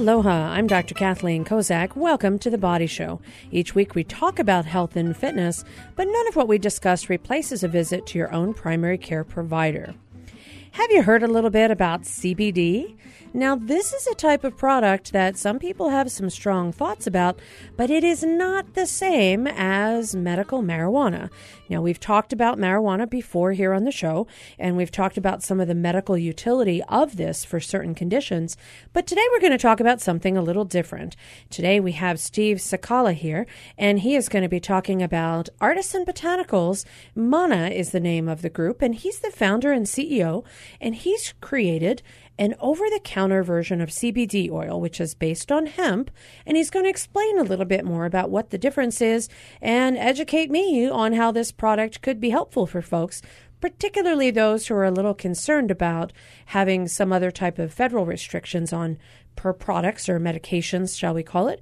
Aloha, I'm Dr. Kathleen Kozak. Welcome to The Body Show. Each week we talk about health and fitness, but none of what we discuss replaces a visit to your own primary care provider. Have you heard a little bit about CBD? Now, this is a type of product that some people have some strong thoughts about, but it is not the same as medical marijuana. Now, we've talked about marijuana before here on the show, and we've talked about some of the medical utility of this for certain conditions, but today we're going to talk about something a little different. Today we have Steve Sakala here, and he is going to be talking about Artisan Botanicals. Mana is the name of the group, and he's the founder and CEO, and he's created an over the counter version of CBD oil, which is based on hemp. And he's going to explain a little bit more about what the difference is and educate me on how this product could be helpful for folks, particularly those who are a little concerned about having some other type of federal restrictions on per products or medications, shall we call it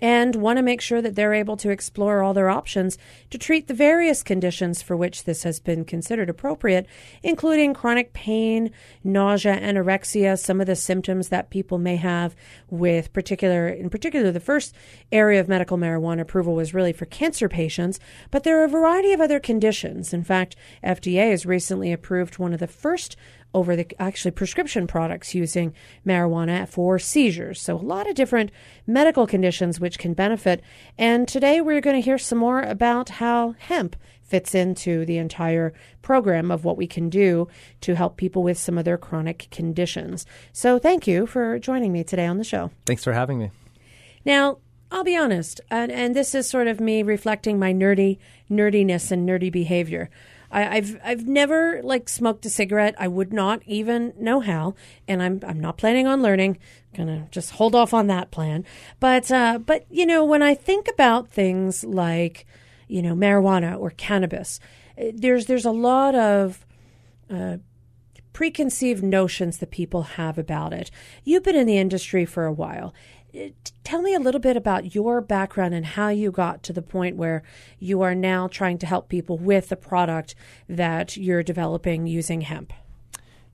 and want to make sure that they're able to explore all their options to treat the various conditions for which this has been considered appropriate, including chronic pain, nausea, anorexia, some of the symptoms that people may have with particular, in particular, the first area of medical marijuana approval was really for cancer patients, but there are a variety of other conditions. In fact, FDA has recently approved one of the first over the actually prescription products using marijuana for seizures. So, a lot of different medical conditions which can benefit. And today we're going to hear some more about how hemp fits into the entire program of what we can do to help people with some of their chronic conditions. So, thank you for joining me today on the show. Thanks for having me. Now, I'll be honest, and, and this is sort of me reflecting my nerdy nerdiness and nerdy behavior. I, have I've never like smoked a cigarette. I would not even know how, and I'm I'm not planning on learning. I'm gonna just hold off on that plan. But uh, but you know when I think about things like you know marijuana or cannabis, eh, there's there's a lot of uh, preconceived notions that people have about it. You've been in the industry for a while tell me a little bit about your background and how you got to the point where you are now trying to help people with the product that you're developing using hemp.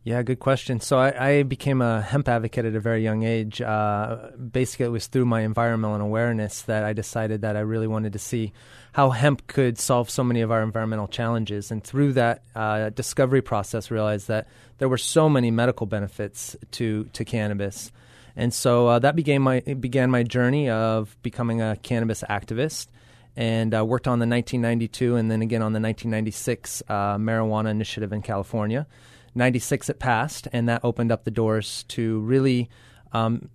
Yeah, good question. So I, I became a hemp advocate at a very young age. Uh, basically, it was through my environmental awareness that I decided that I really wanted to see how hemp could solve so many of our environmental challenges. And through that uh, discovery process, realized that there were so many medical benefits to to cannabis. And so uh, that began my began my journey of becoming a cannabis activist, and uh, worked on the 1992 and then again on the 1996 uh, marijuana initiative in California. 96 it passed, and that opened up the doors to really um,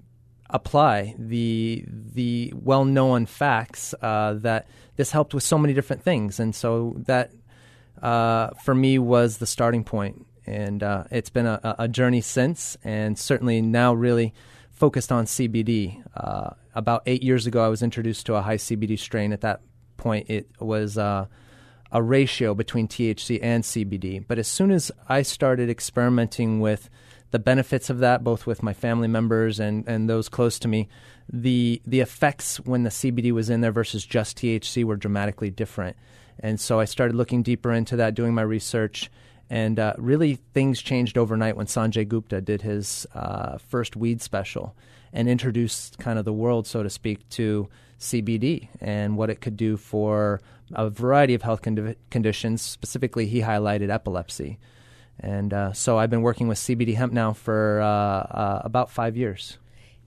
apply the the well known facts uh, that this helped with so many different things, and so that uh, for me was the starting point. And uh, it's been a, a journey since, and certainly now really focused on CBD. Uh, about eight years ago, I was introduced to a high CBD strain. At that point, it was uh, a ratio between THC and CBD. But as soon as I started experimenting with the benefits of that, both with my family members and, and those close to me, the the effects when the CBD was in there versus just THC were dramatically different. And so I started looking deeper into that, doing my research, and uh, really, things changed overnight when Sanjay Gupta did his uh, first weed special and introduced kind of the world, so to speak, to CBD and what it could do for a variety of health condi- conditions. Specifically, he highlighted epilepsy. And uh, so I've been working with CBD hemp now for uh, uh, about five years.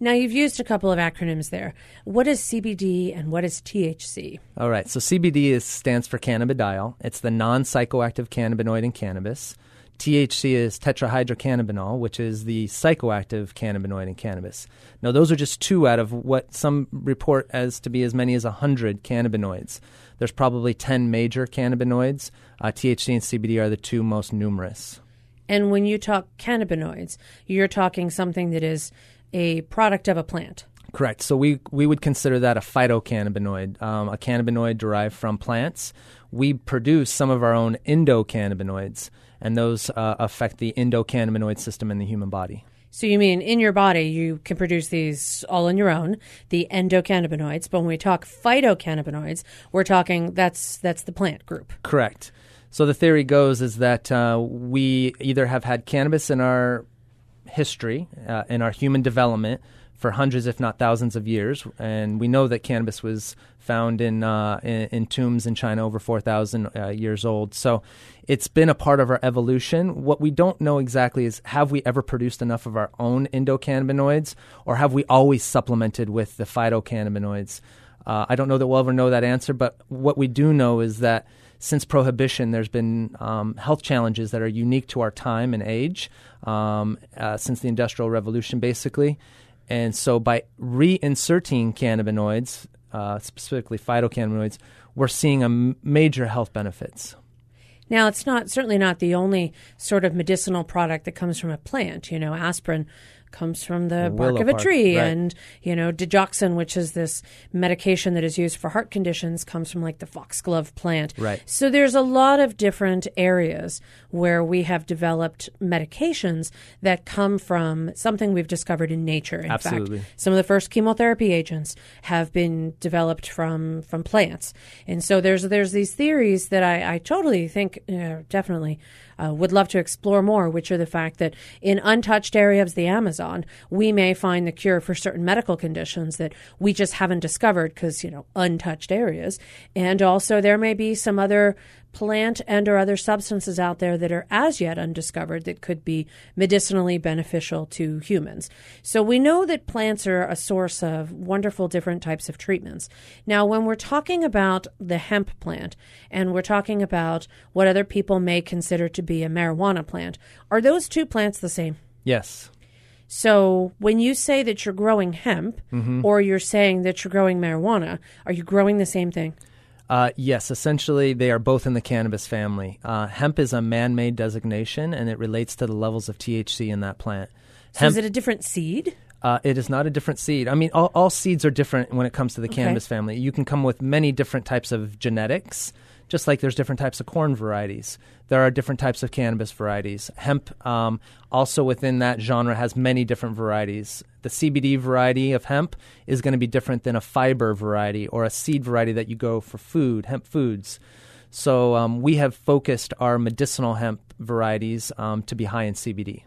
Now, you've used a couple of acronyms there. What is CBD and what is THC? All right. So, CBD is, stands for cannabidiol, it's the non psychoactive cannabinoid in cannabis. THC is tetrahydrocannabinol, which is the psychoactive cannabinoid in cannabis. Now, those are just two out of what some report as to be as many as 100 cannabinoids. There's probably 10 major cannabinoids. Uh, THC and CBD are the two most numerous. And when you talk cannabinoids, you're talking something that is a product of a plant. Correct. So we we would consider that a phytocannabinoid, um, a cannabinoid derived from plants. We produce some of our own endocannabinoids, and those uh, affect the endocannabinoid system in the human body. So you mean in your body you can produce these all on your own, the endocannabinoids, but when we talk phytocannabinoids, we're talking that's that's the plant group. Correct. So the theory goes is that uh, we either have had cannabis in our history, uh, in our human development, for hundreds, if not thousands, of years. And we know that cannabis was found in uh, in, in, tombs in China over 4,000 uh, years old. So it's been a part of our evolution. What we don't know exactly is have we ever produced enough of our own endocannabinoids, or have we always supplemented with the phytocannabinoids? Uh, I don't know that we'll ever know that answer, but what we do know is that since prohibition, there's been um, health challenges that are unique to our time and age um, uh, since the Industrial Revolution, basically. And so by reinserting cannabinoids, uh, specifically phytocannabinoids, we're seeing a m- major health benefits. Now, it's not certainly not the only sort of medicinal product that comes from a plant. You know, aspirin comes from the bark of a tree. right. and you know digoxin which is this medication that is used for heart conditions comes from like the foxglove plant. Right. So there's a lot of different areas where we have developed medications that come from something we've discovered in nature in Absolutely. fact some of the first chemotherapy agents have been developed from from plants. And so there's there's these theories that i, I totally think uh, definitely uh, would love to explore more, which are the fact that in untouched areas of the Amazon, we may find the cure for certain medical conditions that we just haven't discovered because, you know, untouched areas. And also there may be some other plant and or other substances out there that are as yet undiscovered that could be medicinally beneficial to humans. So we know that plants are a source of wonderful different types of treatments. Now when we're talking about the hemp plant and we're talking about what other people may consider to be a marijuana plant, are those two plants the same? Yes. So when you say that you're growing hemp mm-hmm. or you're saying that you're growing marijuana, are you growing the same thing? Uh, yes, essentially, they are both in the cannabis family. Uh, hemp is a man made designation, and it relates to the levels of THC in that plant. So, hemp, is it a different seed? Uh, it is not a different seed. I mean, all, all, seeds are different when it comes to the okay. cannabis family. You can come with many different types of genetics just like there's different types of corn varieties. There are different types of cannabis varieties. Hemp, um, also within that genre, has many different varieties. The CBD variety of hemp is going to be different than a fiber variety or a seed variety that you go for food, hemp foods. So um, we have focused our medicinal hemp varieties um, to be high in CBD.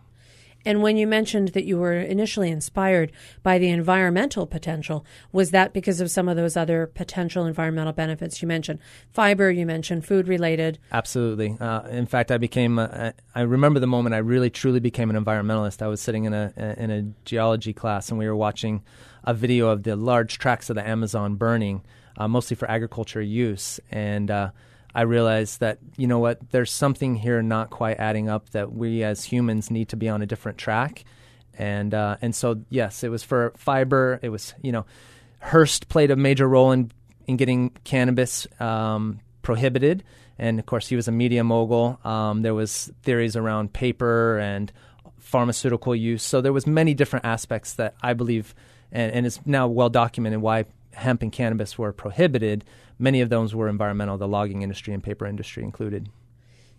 And when you mentioned that you were initially inspired by the environmental potential, was that because of some of those other potential environmental benefits you mentioned? Fiber, you mentioned food related. Absolutely. Uh, in fact, I became. A, I remember the moment I really truly became an environmentalist. I was sitting in a in a geology class, and we were watching a video of the large tracts of the Amazon burning, uh, mostly for agriculture use, and. Uh, I realized that, you know what, there's something here not quite adding up that we as humans need to be on a different track. And, uh, and so, yes, it was for fiber. It was, you know, Hearst played a major role in, in getting cannabis um, prohibited. And of course, he was a media mogul. Um, there was theories around paper and pharmaceutical use. So there was many different aspects that I believe, and, and it's now well documented why hemp and cannabis were prohibited, many of those were environmental, the logging industry and paper industry included.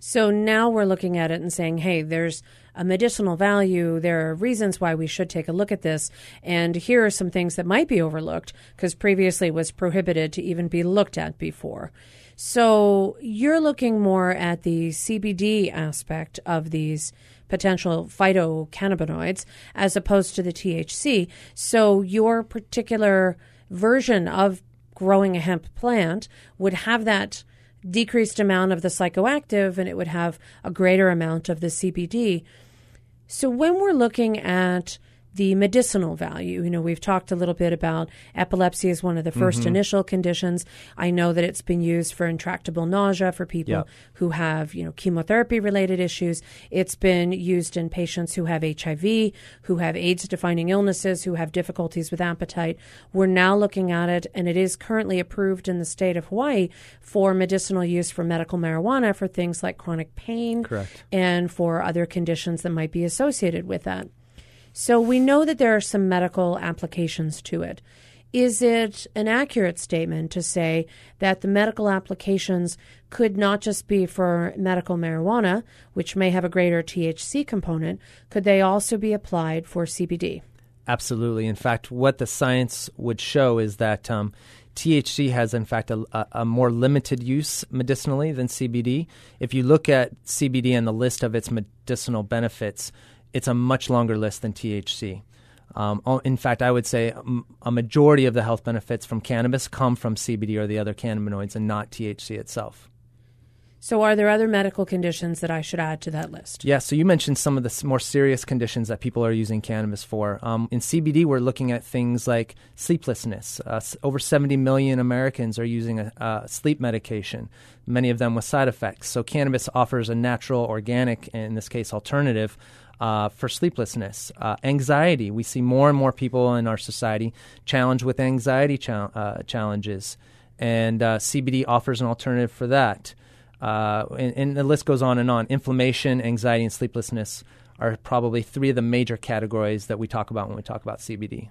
So now we're looking at it and saying, hey, there's a medicinal value. There are reasons why we should take a look at this. And here are some things that might be overlooked because previously was prohibited to even be looked at before. So you're looking more at the CBD aspect of these potential phytocannabinoids as opposed to the THC. So your particular version of growing a hemp plant would have that decreased amount of the psychoactive and it would have a greater amount of the CBD. So when we're looking at the medicinal value. You know, we've talked a little bit about epilepsy as one of the 1st mm-hmm. initial conditions. I know that it's been used for intractable nausea for people yep. who have, you know, chemotherapy related issues. It's been used in patients who have HIV, who have AIDS defining illnesses, who have difficulties with appetite. We're now looking at it and it is currently approved in the state of Hawaii for medicinal use for medical marijuana for things like chronic pain Correct. and for other conditions that might be associated with that. So we know that there are some medical applications to it. Is it an accurate statement to say that the medical applications could not just be for medical marijuana, which may have a greater THC component, could they also be applied for CBD? Absolutely. In fact, what the science would show is that um, THC has, in fact, a, a, more limited use medicinally than CBD. If you look at CBD and the list of its medicinal benefits, it's a much longer list than THC. Um, in fact, I would say a majority of the health benefits from cannabis come from CBD or the other cannabinoids and not THC itself. So, are there other medical conditions that I should add to that list? Yeah, so you mentioned some of the more serious conditions that people are using cannabis for. Um, in CBD, we're looking at things like sleeplessness. Uh, over 70 million Americans are using a, a sleep medication, many of them with side effects. So, cannabis offers a natural, organic, in this case, alternative uh, for sleeplessness, uh, anxiety. We see more and more people in our society challenged with anxiety cha- uh, challenges, and uh, CBD offers an alternative for that. Uh, and, and, the list goes on and on. Inflammation, anxiety, and sleeplessness are probably three of the major categories that we talk about when we talk about CBD.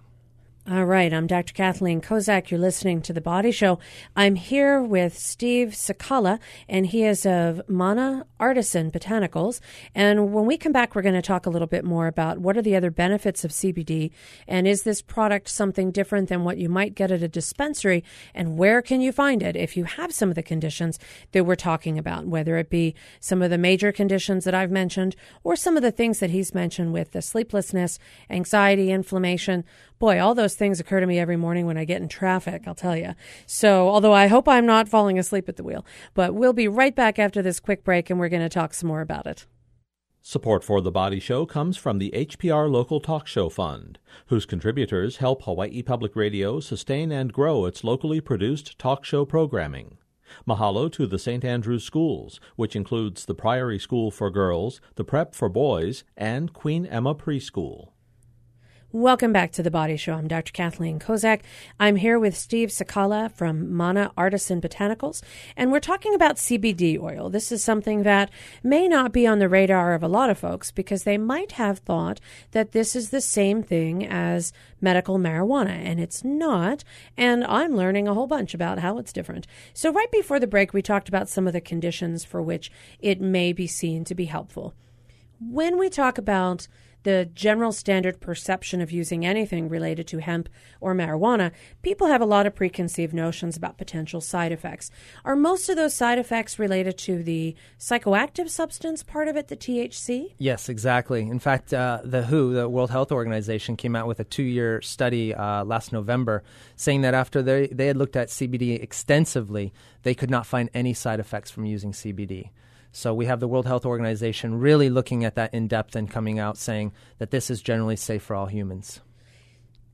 All right, I'm Dr. Kathleen Kozak. You're listening to The Body Show. I'm here with Steve Sakala, and he is of Mana Artisan Botanicals. And when we come back, we're going to talk a little bit more about what are the other benefits of CBD, and is this product something different than what you might get at a dispensary, and where can you find it if you have some of the conditions that we're talking about, whether it be some of the major conditions that I've mentioned, or some of the things that he's mentioned with the sleeplessness, anxiety, inflammation boy, all those things occur to me every morning when I get in traffic, I'll tell you. So, although I hope I'm not falling asleep at the wheel, but we'll be right back after this quick break and we're going to talk some more about it. Support for The Body Show comes from the HPR Local Talk Show Fund, whose contributors help Hawaii Public Radio sustain and grow its locally produced talk show programming. Mahalo to the St. Andrews Schools, which includes the Priory School for Girls, the Prep for Boys, and Queen Emma Preschool. Welcome back to the Body Show. I'm Dr. Kathleen Kozak. I'm here with Steve Sakala from Mana Artisan Botanicals, and we're talking about CBD oil. This is something that may not be on the radar of a lot of folks because they might have thought that this is the same thing as medical marijuana, and it's not. And I'm learning a whole bunch about how it's different. So, right before the break, we talked about some of the conditions for which it may be seen to be helpful. When we talk about the general standard perception of using anything related to hemp or marijuana, people have a lot of preconceived notions about potential side effects. Are most of those side effects related to the psychoactive substance part of it, the THC? Yes, exactly. In fact, uh, the WHO, the World Health Organization, came out with a two year study uh, last November saying that after they, they had looked at CBD extensively, they could not find any side effects from using CBD. So we have the World Health Organization really looking at that in depth and coming out saying that this is generally safe for all humans.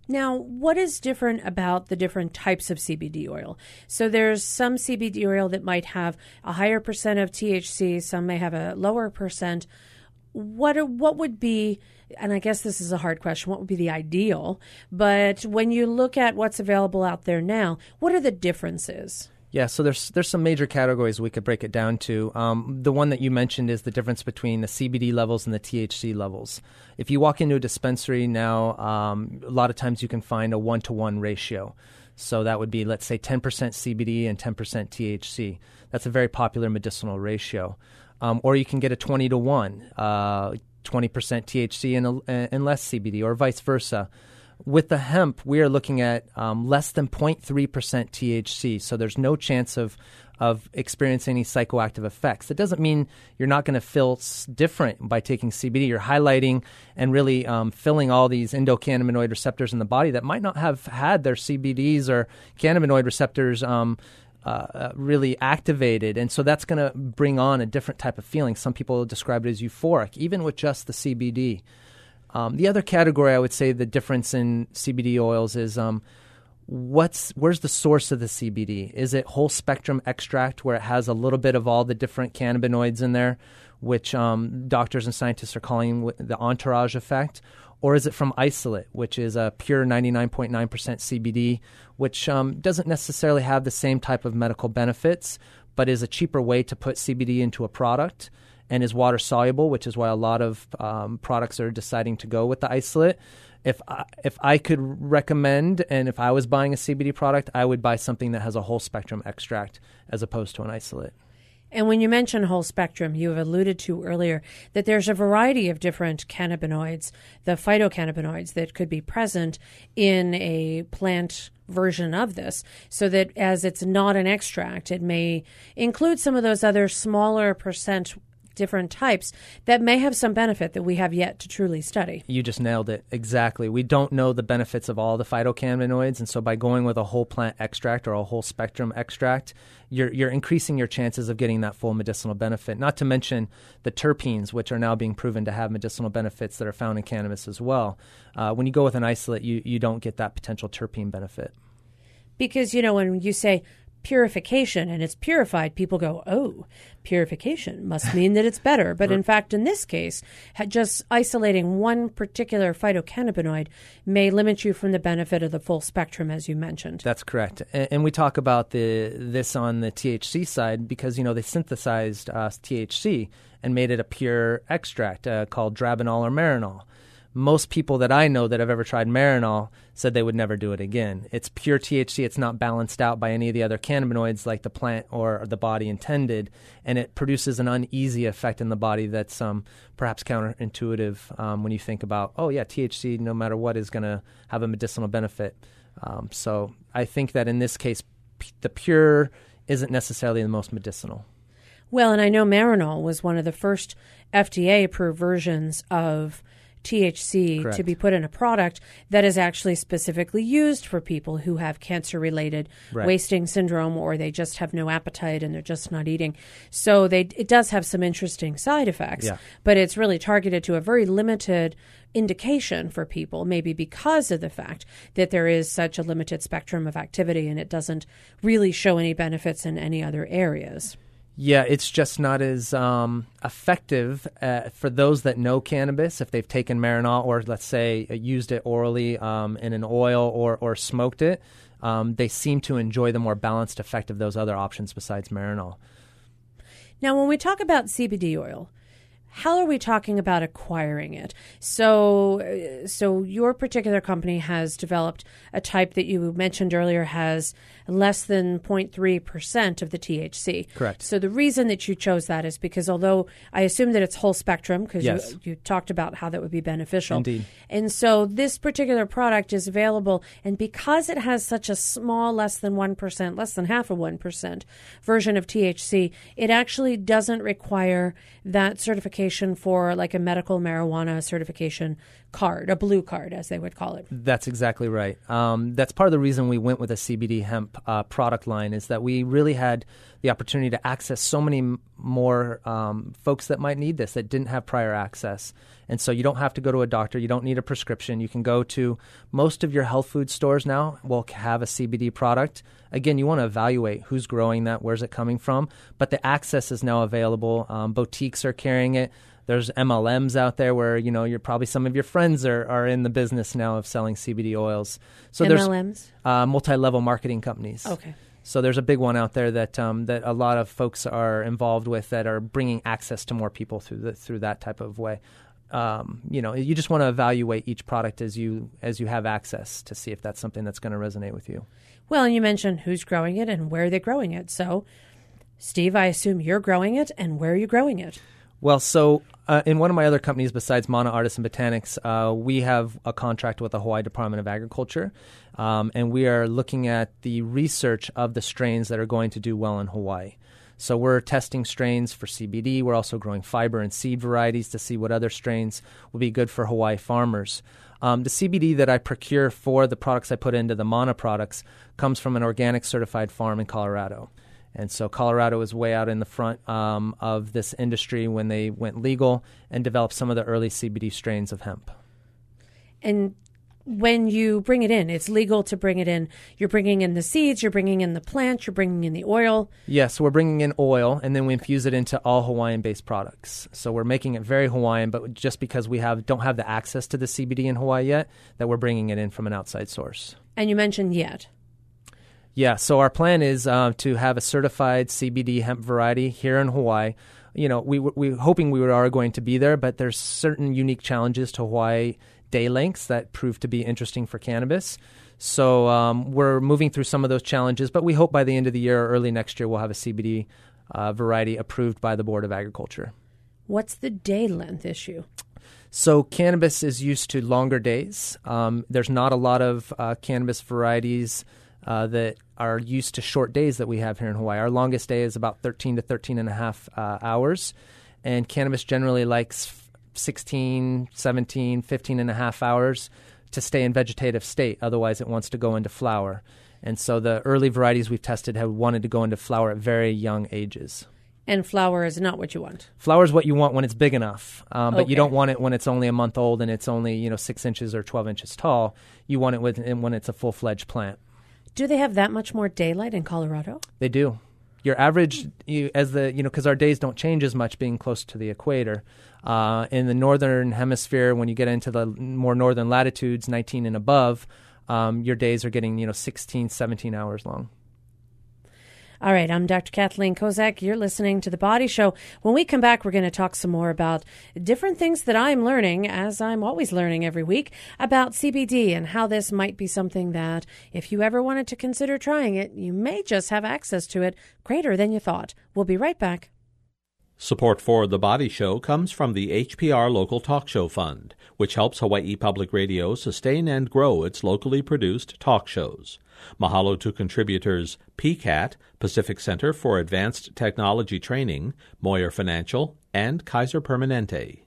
Now, what is different about the different types of CBD oil? So there's some CBD oil that might have a higher percent of THC, some may have a lower percent. What are, what would be and I guess this is a hard question, what would be the ideal? But when you look at what's available out there now, what are the differences? Yeah, so there's there's some major categories we could break it down to. Um, the one that you mentioned is the difference between the CBD levels and the THC levels. If you walk into a dispensary now, um, a lot of times you can find a one to one ratio. So that would be, let's say, 10% CBD and 10% THC. That's a very popular medicinal ratio. Um, or you can get a 20 to 1, uh, 20% THC and, and less CBD, or vice versa. With the hemp, we are looking at um, less than 0.3% THC, so there's no chance of of experiencing any psychoactive effects. That doesn't mean you're not going to feel different by taking CBD. You're highlighting and really um, filling all these endocannabinoid receptors in the body that might not have had their CBDs or cannabinoid receptors um, uh, uh, really activated. And so that's going to bring on a different type of feeling. Some people describe it as euphoric, even with just the CBD. Um, the other category I would say the difference in CBD oils is um, what's where's the source of the CBD? Is it whole spectrum extract where it has a little bit of all the different cannabinoids in there, which um, doctors and scientists are calling the entourage effect? Or is it from isolate, which is a pure 99.9% CBD, which um, doesn't necessarily have the same type of medical benefits, but is a cheaper way to put CBD into a product? And is water soluble, which is why a lot of um, products are deciding to go with the isolate. If I, if I could recommend, and if I was buying a CBD product, I would buy something that has a whole spectrum extract as opposed to an isolate. And when you mention whole spectrum, you have alluded to earlier that there's a variety of different cannabinoids, the phytocannabinoids that could be present in a plant version of this, so that as it's not an extract, it may include some of those other smaller percent different types that may have some benefit that we have yet to truly study. You just nailed it. Exactly. We don't know the benefits of all the phytocannabinoids. And so by going with a whole plant extract or a whole spectrum extract, you're, you're increasing your chances of getting that full medicinal benefit. Not to mention the terpenes, which are now being proven to have medicinal benefits that are found in cannabis as well. Uh, when you go with an isolate, you, you don't get that potential terpene benefit. Because, you know, when you say purification and it's purified, people go, oh, purification must mean that it's better. But in fact, in this case, just isolating one particular phytocannabinoid may limit you from the benefit of the full spectrum, as you mentioned. That's correct. And, we talk about the this on the THC side because, you know, they synthesized uh, THC and made it a pure extract uh, called dronabinol or marinol most people that I know that have ever tried Marinol said they would never do it again. It's pure THC. It's not balanced out by any of the other cannabinoids like the plant or the body intended, and it produces an uneasy effect in the body that's um, perhaps counterintuitive um, when you think about, oh yeah, THC, no matter what, is going to have a medicinal benefit. Um, so I think that in this case, p- the pure isn't necessarily the most medicinal. Well, and I know Marinol was one of the first FDA approved versions of THC Correct. to be put in a product that is actually specifically used for people who have cancer related Right. wasting syndrome or they just have no appetite and they're just not eating. So they it does have some interesting side effects, Yeah. but it's really targeted to a very limited indication for people maybe because of the fact that there is such a limited spectrum of activity and it doesn't really show any benefits in any other areas. Yeah, it's just not as um, effective uh, for those that know cannabis. If they've taken Marinol or, let's say, uh, used it orally um, in an oil or, or smoked it, um, they seem to enjoy the more balanced effect of those other options besides Marinol. Now, when we talk about CBD oil, how are we talking about acquiring it? So, uh, so your particular company has developed a type that you mentioned earlier has less than 0.3% of the THC. Correct. So the reason that you chose that is because although I assume that it's whole spectrum because Yes. you, you talked about how that would be beneficial. Indeed. And so this particular product is available, and because it has such a small, less than 1%, less than half of 1% version of THC, it actually doesn't require that certification for like a medical marijuana certification card, a blue card, as they would call it. That's exactly right. Um, that's part of the reason we went with a CBD hemp uh, product line is that we really had the opportunity to access so many m- more um, folks that might need this that didn't have prior access. And so you don't have to go to a doctor. You don't need a prescription. You can go to most of your health food stores now will have a CBD product. Again, you want to evaluate who's growing that, where's it coming from. But the access is now available. Um, boutiques are carrying it. There's MLMs out there where you know you're probably some of your friends are, are in the business now of selling CBD oils. So there's MLMs? uh, multi-level marketing companies. Okay. So there's a big one out there that um, that a lot of folks are involved with that are bringing access to more people through the, through that type of way. Um, you know, you just want to evaluate each product as you as you have access to see if that's something that's going to resonate with you. Well, and you mentioned who's growing it and where they're growing it. So, Steve, I assume you're growing it, and where are you growing it? Well, so uh, in one of my other companies besides Mana Artisan Botanics, uh, we have a contract with the Hawaii Department of Agriculture, um, and we are looking at the research of the strains that are going to do well in Hawaii. So we're testing strains for CBD. We're also growing fiber and seed varieties to see what other strains will be good for Hawaii farmers. Um, the CBD that I procure for the products I put into the Mana products comes from an organic certified farm in Colorado. And so Colorado was way out in the front um, of this industry when they went legal and developed some of the early CBD strains of hemp. And when you bring it in, it's legal to bring it in. You're bringing in the seeds, you're bringing in the plant, you're bringing in the oil. Yes, we're bringing in oil and then we infuse it into all Hawaiian-based products. So we're making it very Hawaiian, but just because we have don't have the access to the CBD in Hawaii yet, that we're bringing it in from an outside source. And you mentioned yet. Yeah, so our plan is uh, to have a certified CBD hemp variety here in Hawaii. You know, we we hoping we are going to be there, but there's certain unique challenges to Hawaii day lengths that prove to be interesting for cannabis. So um, we're moving through some of those challenges, but we hope by the end of the year or early next year we'll have a CBD uh, variety approved by the Board of Agriculture. What's the day length issue? So cannabis is used to longer days. Um, there's not a lot of uh, cannabis varieties uh, that are used to short days that we have here in Hawaii. Our longest day is about 13 to 13 and a half uh, hours. and cannabis generally likes 16, 17, 15 and a half hours to stay in vegetative state. Otherwise, it wants to go into flower. And so the early varieties we've tested have wanted to go into flower at very young ages. And flower is not what you want. Flower is what you want when it's big enough, um, but Okay. you don't want it when it's only a month old and it's only you know six inches or twelve inches tall. You want it with, when it's a full fledged plant. Do they have that much more daylight in Colorado? They do. Your average, you, as the you know, because our days don't change as much being close to the equator. Uh, in the northern hemisphere, when you get into the more northern latitudes, 19 and above, um, your days are getting you know 16, 17 hours long. All right, I'm Dr. Kathleen Kozak. You're listening to The Body Show. When we come back, we're going to talk some more about different things that I'm learning, as I'm always learning every week, about CBD and how this might be something that, if you ever wanted to consider trying it, you may just have access to it greater than you thought. We'll be right back. Support for The Body Show comes from the HPR Local Talk Show Fund, which helps Hawaii Public Radio sustain and grow its locally produced talk shows. Mahalo to contributors PCAT, Pacific Center for Advanced Technology Training, Moyer Financial, and Kaiser Permanente.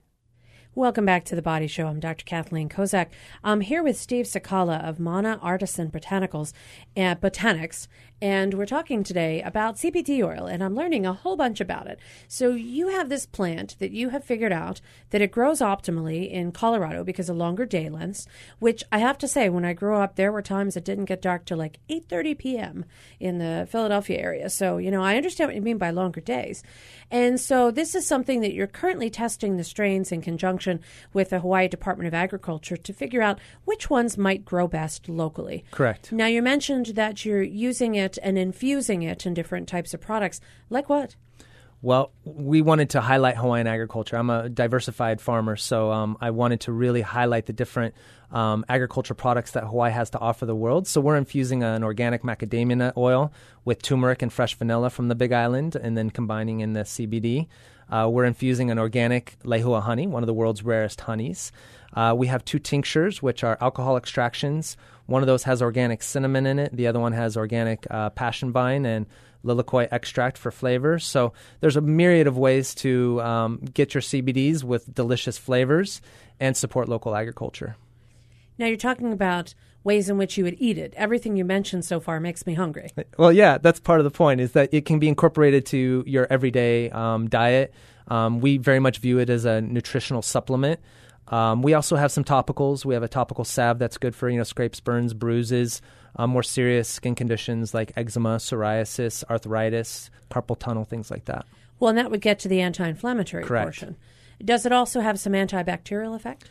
Welcome back to the Body Show. I'm Dr. Kathleen Kozak. I'm here with Steve Sakala of Mana Artisan Botanicals and Botanics, and we're talking today about CBD oil, and I'm learning a whole bunch about it. So you have this plant that you have figured out that it grows optimally in Colorado because of longer day lengths. Which I have to say, when I grew up, there were times it didn't get dark till like 8:30 p.m. in the Philadelphia area. So you know, I understand what you mean by longer days, and so this is something that you're currently testing the strains in conjunction with the Hawaii Department of Agriculture to figure out which ones might grow best locally. Correct. Now, you mentioned that you're using it and infusing it in different types of products. Like what? Well, we wanted to highlight Hawaiian agriculture. I'm a diversified farmer, so um, I wanted to really highlight the different um, agriculture products that Hawaii has to offer the world. So we're infusing an organic macadamia oil with turmeric and fresh vanilla from the Big Island, and then combining in the CBD. Uh, we're infusing an organic lehua honey, one of the world's rarest honeys. Uh, we have two tinctures, which are alcohol extractions. One of those has organic cinnamon in it. The other one has organic uh, passion vine and lilikoi extract for flavor. So there's a myriad of ways to um, get your CBDs with delicious flavors and support local agriculture. Now, you're talking about ways in which you would eat it. Everything you mentioned so far makes me hungry. Well, yeah, that's part of the point is that it can be incorporated to your everyday um, diet. Um, we very much view it as a nutritional supplement. Um, we also have some topicals. We have a topical salve that's good for you know scrapes, burns, bruises, um, more serious skin conditions like eczema, psoriasis, arthritis, carpal tunnel, things like that. Well, and that would get to the anti inflammatory Correct. portion. Does it also have some antibacterial effect?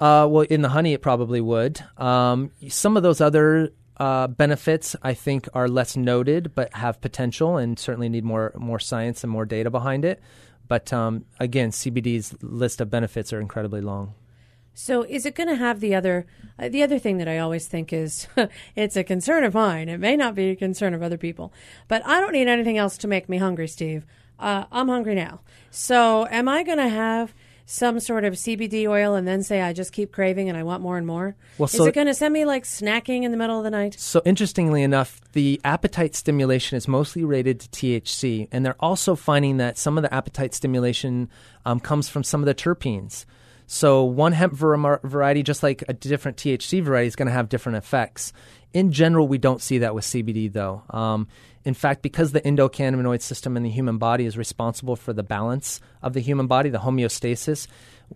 Uh, well, in the honey, it probably would. Um, some of those other uh, benefits, I think, are less noted, but have potential, and certainly need more more science and more data behind it. But um, again, CBD's list of benefits are incredibly long. So, is it going to have the other? Uh, the other thing that I always think is, it's a concern of mine. It may not be a concern of other people, but I don't need anything else to make me hungry, Steve. Uh, I'm hungry now. So, am I going to have some sort of CBD oil and then say I just keep craving and I want more and more? Well, is it going to send me like snacking in the middle of the night? So interestingly enough, the appetite stimulation is mostly rated to THC, and they're also finding that some of the appetite stimulation um, comes from some of the terpenes. So one hemp var- variety, just like a different THC variety, is going to have different effects. In general, we don't see that with CBD, though. Um, in fact, because the endocannabinoid system in the human body is responsible for the balance of the human body, the homeostasis.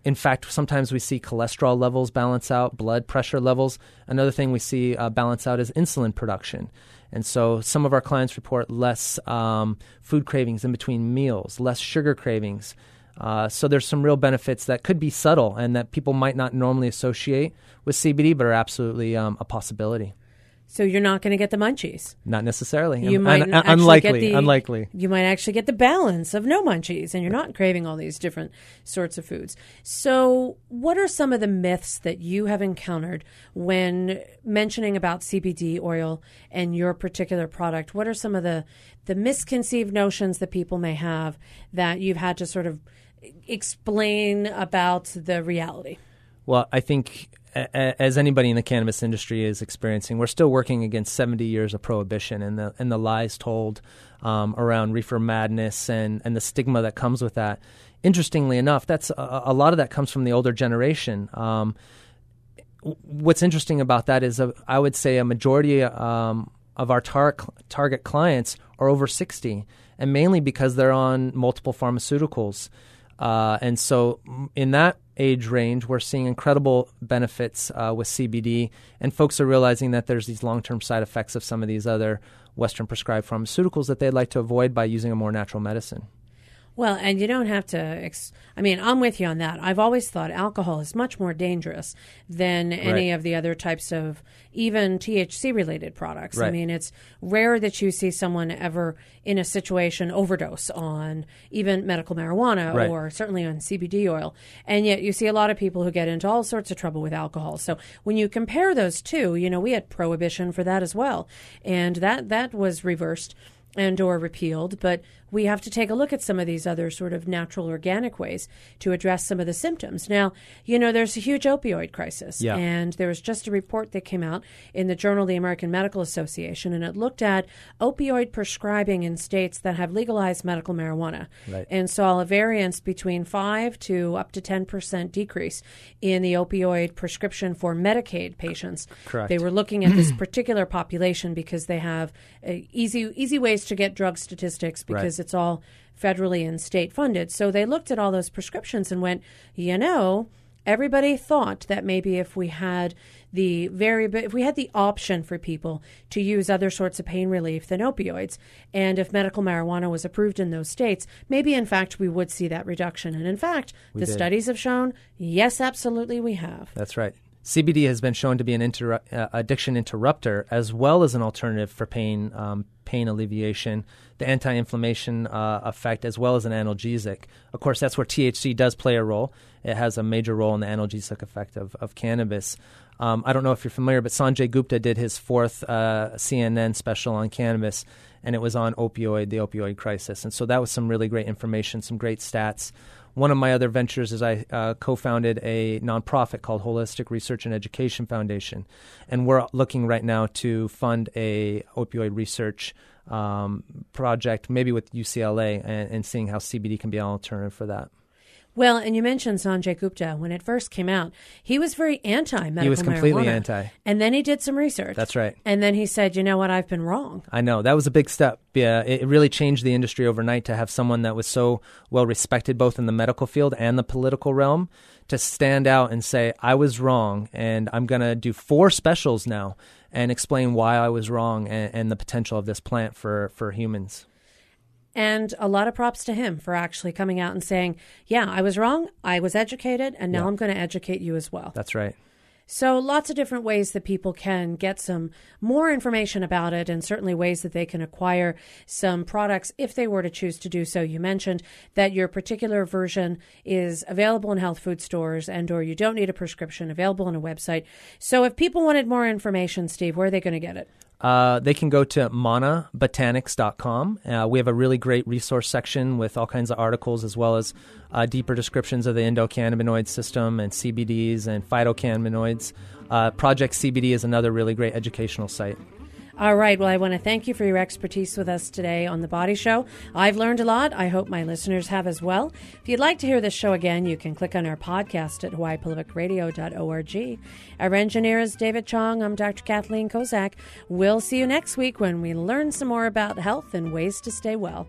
In fact, sometimes we see cholesterol levels balance out, blood pressure levels. Another thing we see uh, balance out is insulin production. And so some of our clients report less um, food cravings in between meals, less sugar cravings. Uh, so there's some real benefits that could be subtle and that people might not normally associate with CBD, but are absolutely um, a possibility. So you're not going to get the munchies. Not necessarily. You Un- might un- unlikely. the, unlikely. You might actually get the balance of no munchies, and you're not craving all these different sorts of foods. So, what are some of the myths that you have encountered when mentioning about CBD oil and your particular product? What are some of the the misconceived notions that people may have that you've had to sort of explain about the reality? Well, I think as anybody in the cannabis industry is experiencing, we're still working against 70 years of prohibition and the and the lies told um, around reefer madness and, and the stigma that comes with that. interestingly enough, that's a, a, lot of that comes from the older generation. Um, what's interesting about that is, a, I would say, a majority um, of our tar- target clients are over 60, and mainly because they're on multiple pharmaceuticals. Uh, and so, in that age range, we're seeing incredible benefits uh, with CBD, and folks are realizing that there's these long term side effects of some of these other Western prescribed pharmaceuticals that they'd like to avoid by using a more natural medicine. Well, and you don't have to. Ex- I mean, I'm with you on that. I've always thought alcohol is much more dangerous than any of the other types of even THC related products. Right. I mean, it's rare that you see someone ever in a situation overdose on even medical marijuana right. or certainly on CBD oil. And yet you see a lot of people who get into all sorts of trouble with alcohol. So when you compare those two, you know, we had prohibition for that as well. And that that was reversed and or repealed, but we have to take a look at some of these other sort of natural organic ways to address some of the symptoms. Now, you know, there's a huge opioid crisis, yeah. and there was just a report that came out in the Journal of the American Medical Association, and it looked at opioid prescribing in states that have legalized medical marijuana, right. and saw a variance between five to up to ten percent decrease in the opioid prescription for Medicaid patients. Correct. They were looking at this particular population because they have uh, easy easy ways to get drug statistics because right. It's all federally and state funded. So they looked at all those prescriptions and went, you know, everybody thought that maybe if we had the very if we had the option for people to use other sorts of pain relief than opioids and if medical marijuana was approved in those states maybe in fact we would see that reduction and in fact we the did. studies have shown yes absolutely we have that's right CBD has been shown to be an inter- uh, addiction interrupter as well as an alternative for pain um, pain alleviation, the anti-inflammation uh, effect, as well as an analgesic. Of course, that's where THC does play a role. It has a major role in the analgesic effect of, of cannabis. Um, I don't know if you're familiar, but Sanjay Gupta did his fourth uh, CNN special on cannabis, and it was on opioid, the opioid crisis. And so that was some really great information, some great stats. One of my other ventures is I uh, co founded a nonprofit called Holistic Research and Education Foundation. And we're looking right now to fund a opioid research um, project, maybe with UCLA, and, and seeing how CBD can be an alternative for that. Well, and you mentioned Sanjay Gupta. When it first came out, he was very anti medical He was completely marijuana. anti. And then he did some research. That's right. And then he said, you know what, I've been wrong. I know. That was a big step. Yeah, it really changed the industry overnight to have someone that was so well respected both in the medical field and the political realm to stand out and say, I was wrong, and I'm going to do four specials now and explain why I was wrong and, and the potential of this plant for, for humans. And a lot of props to him for actually coming out and saying, Yeah, I was wrong. I was educated, and now Yeah. I'm going to educate you as well. That's right. So, lots of different ways that people can get some more information about it, and certainly ways that they can acquire some products if they were to choose to do so. You mentioned that your particular version is available in health food stores, and/or you don't need a prescription, available on a website. So, if people wanted more information, Steve, where are they going to get it? Uh, they can go to manabotanics.com. Uh, we have a really great resource section with all kinds of articles as well as uh, deeper descriptions of the endocannabinoid system and CBDs and phytocannabinoids. Uh, Project CBD is another really great educational site. All right. Well, I want to thank you for your expertise with us today on The Body Show. I've learned a lot. I hope my listeners have as well. If you'd like to hear this show again, you can click on our podcast at hawaiipublicradio.org. Our engineer is David Chong. I'm Dr. Kathleen Kozak. We'll see you next week when we learn some more about health and ways to stay well.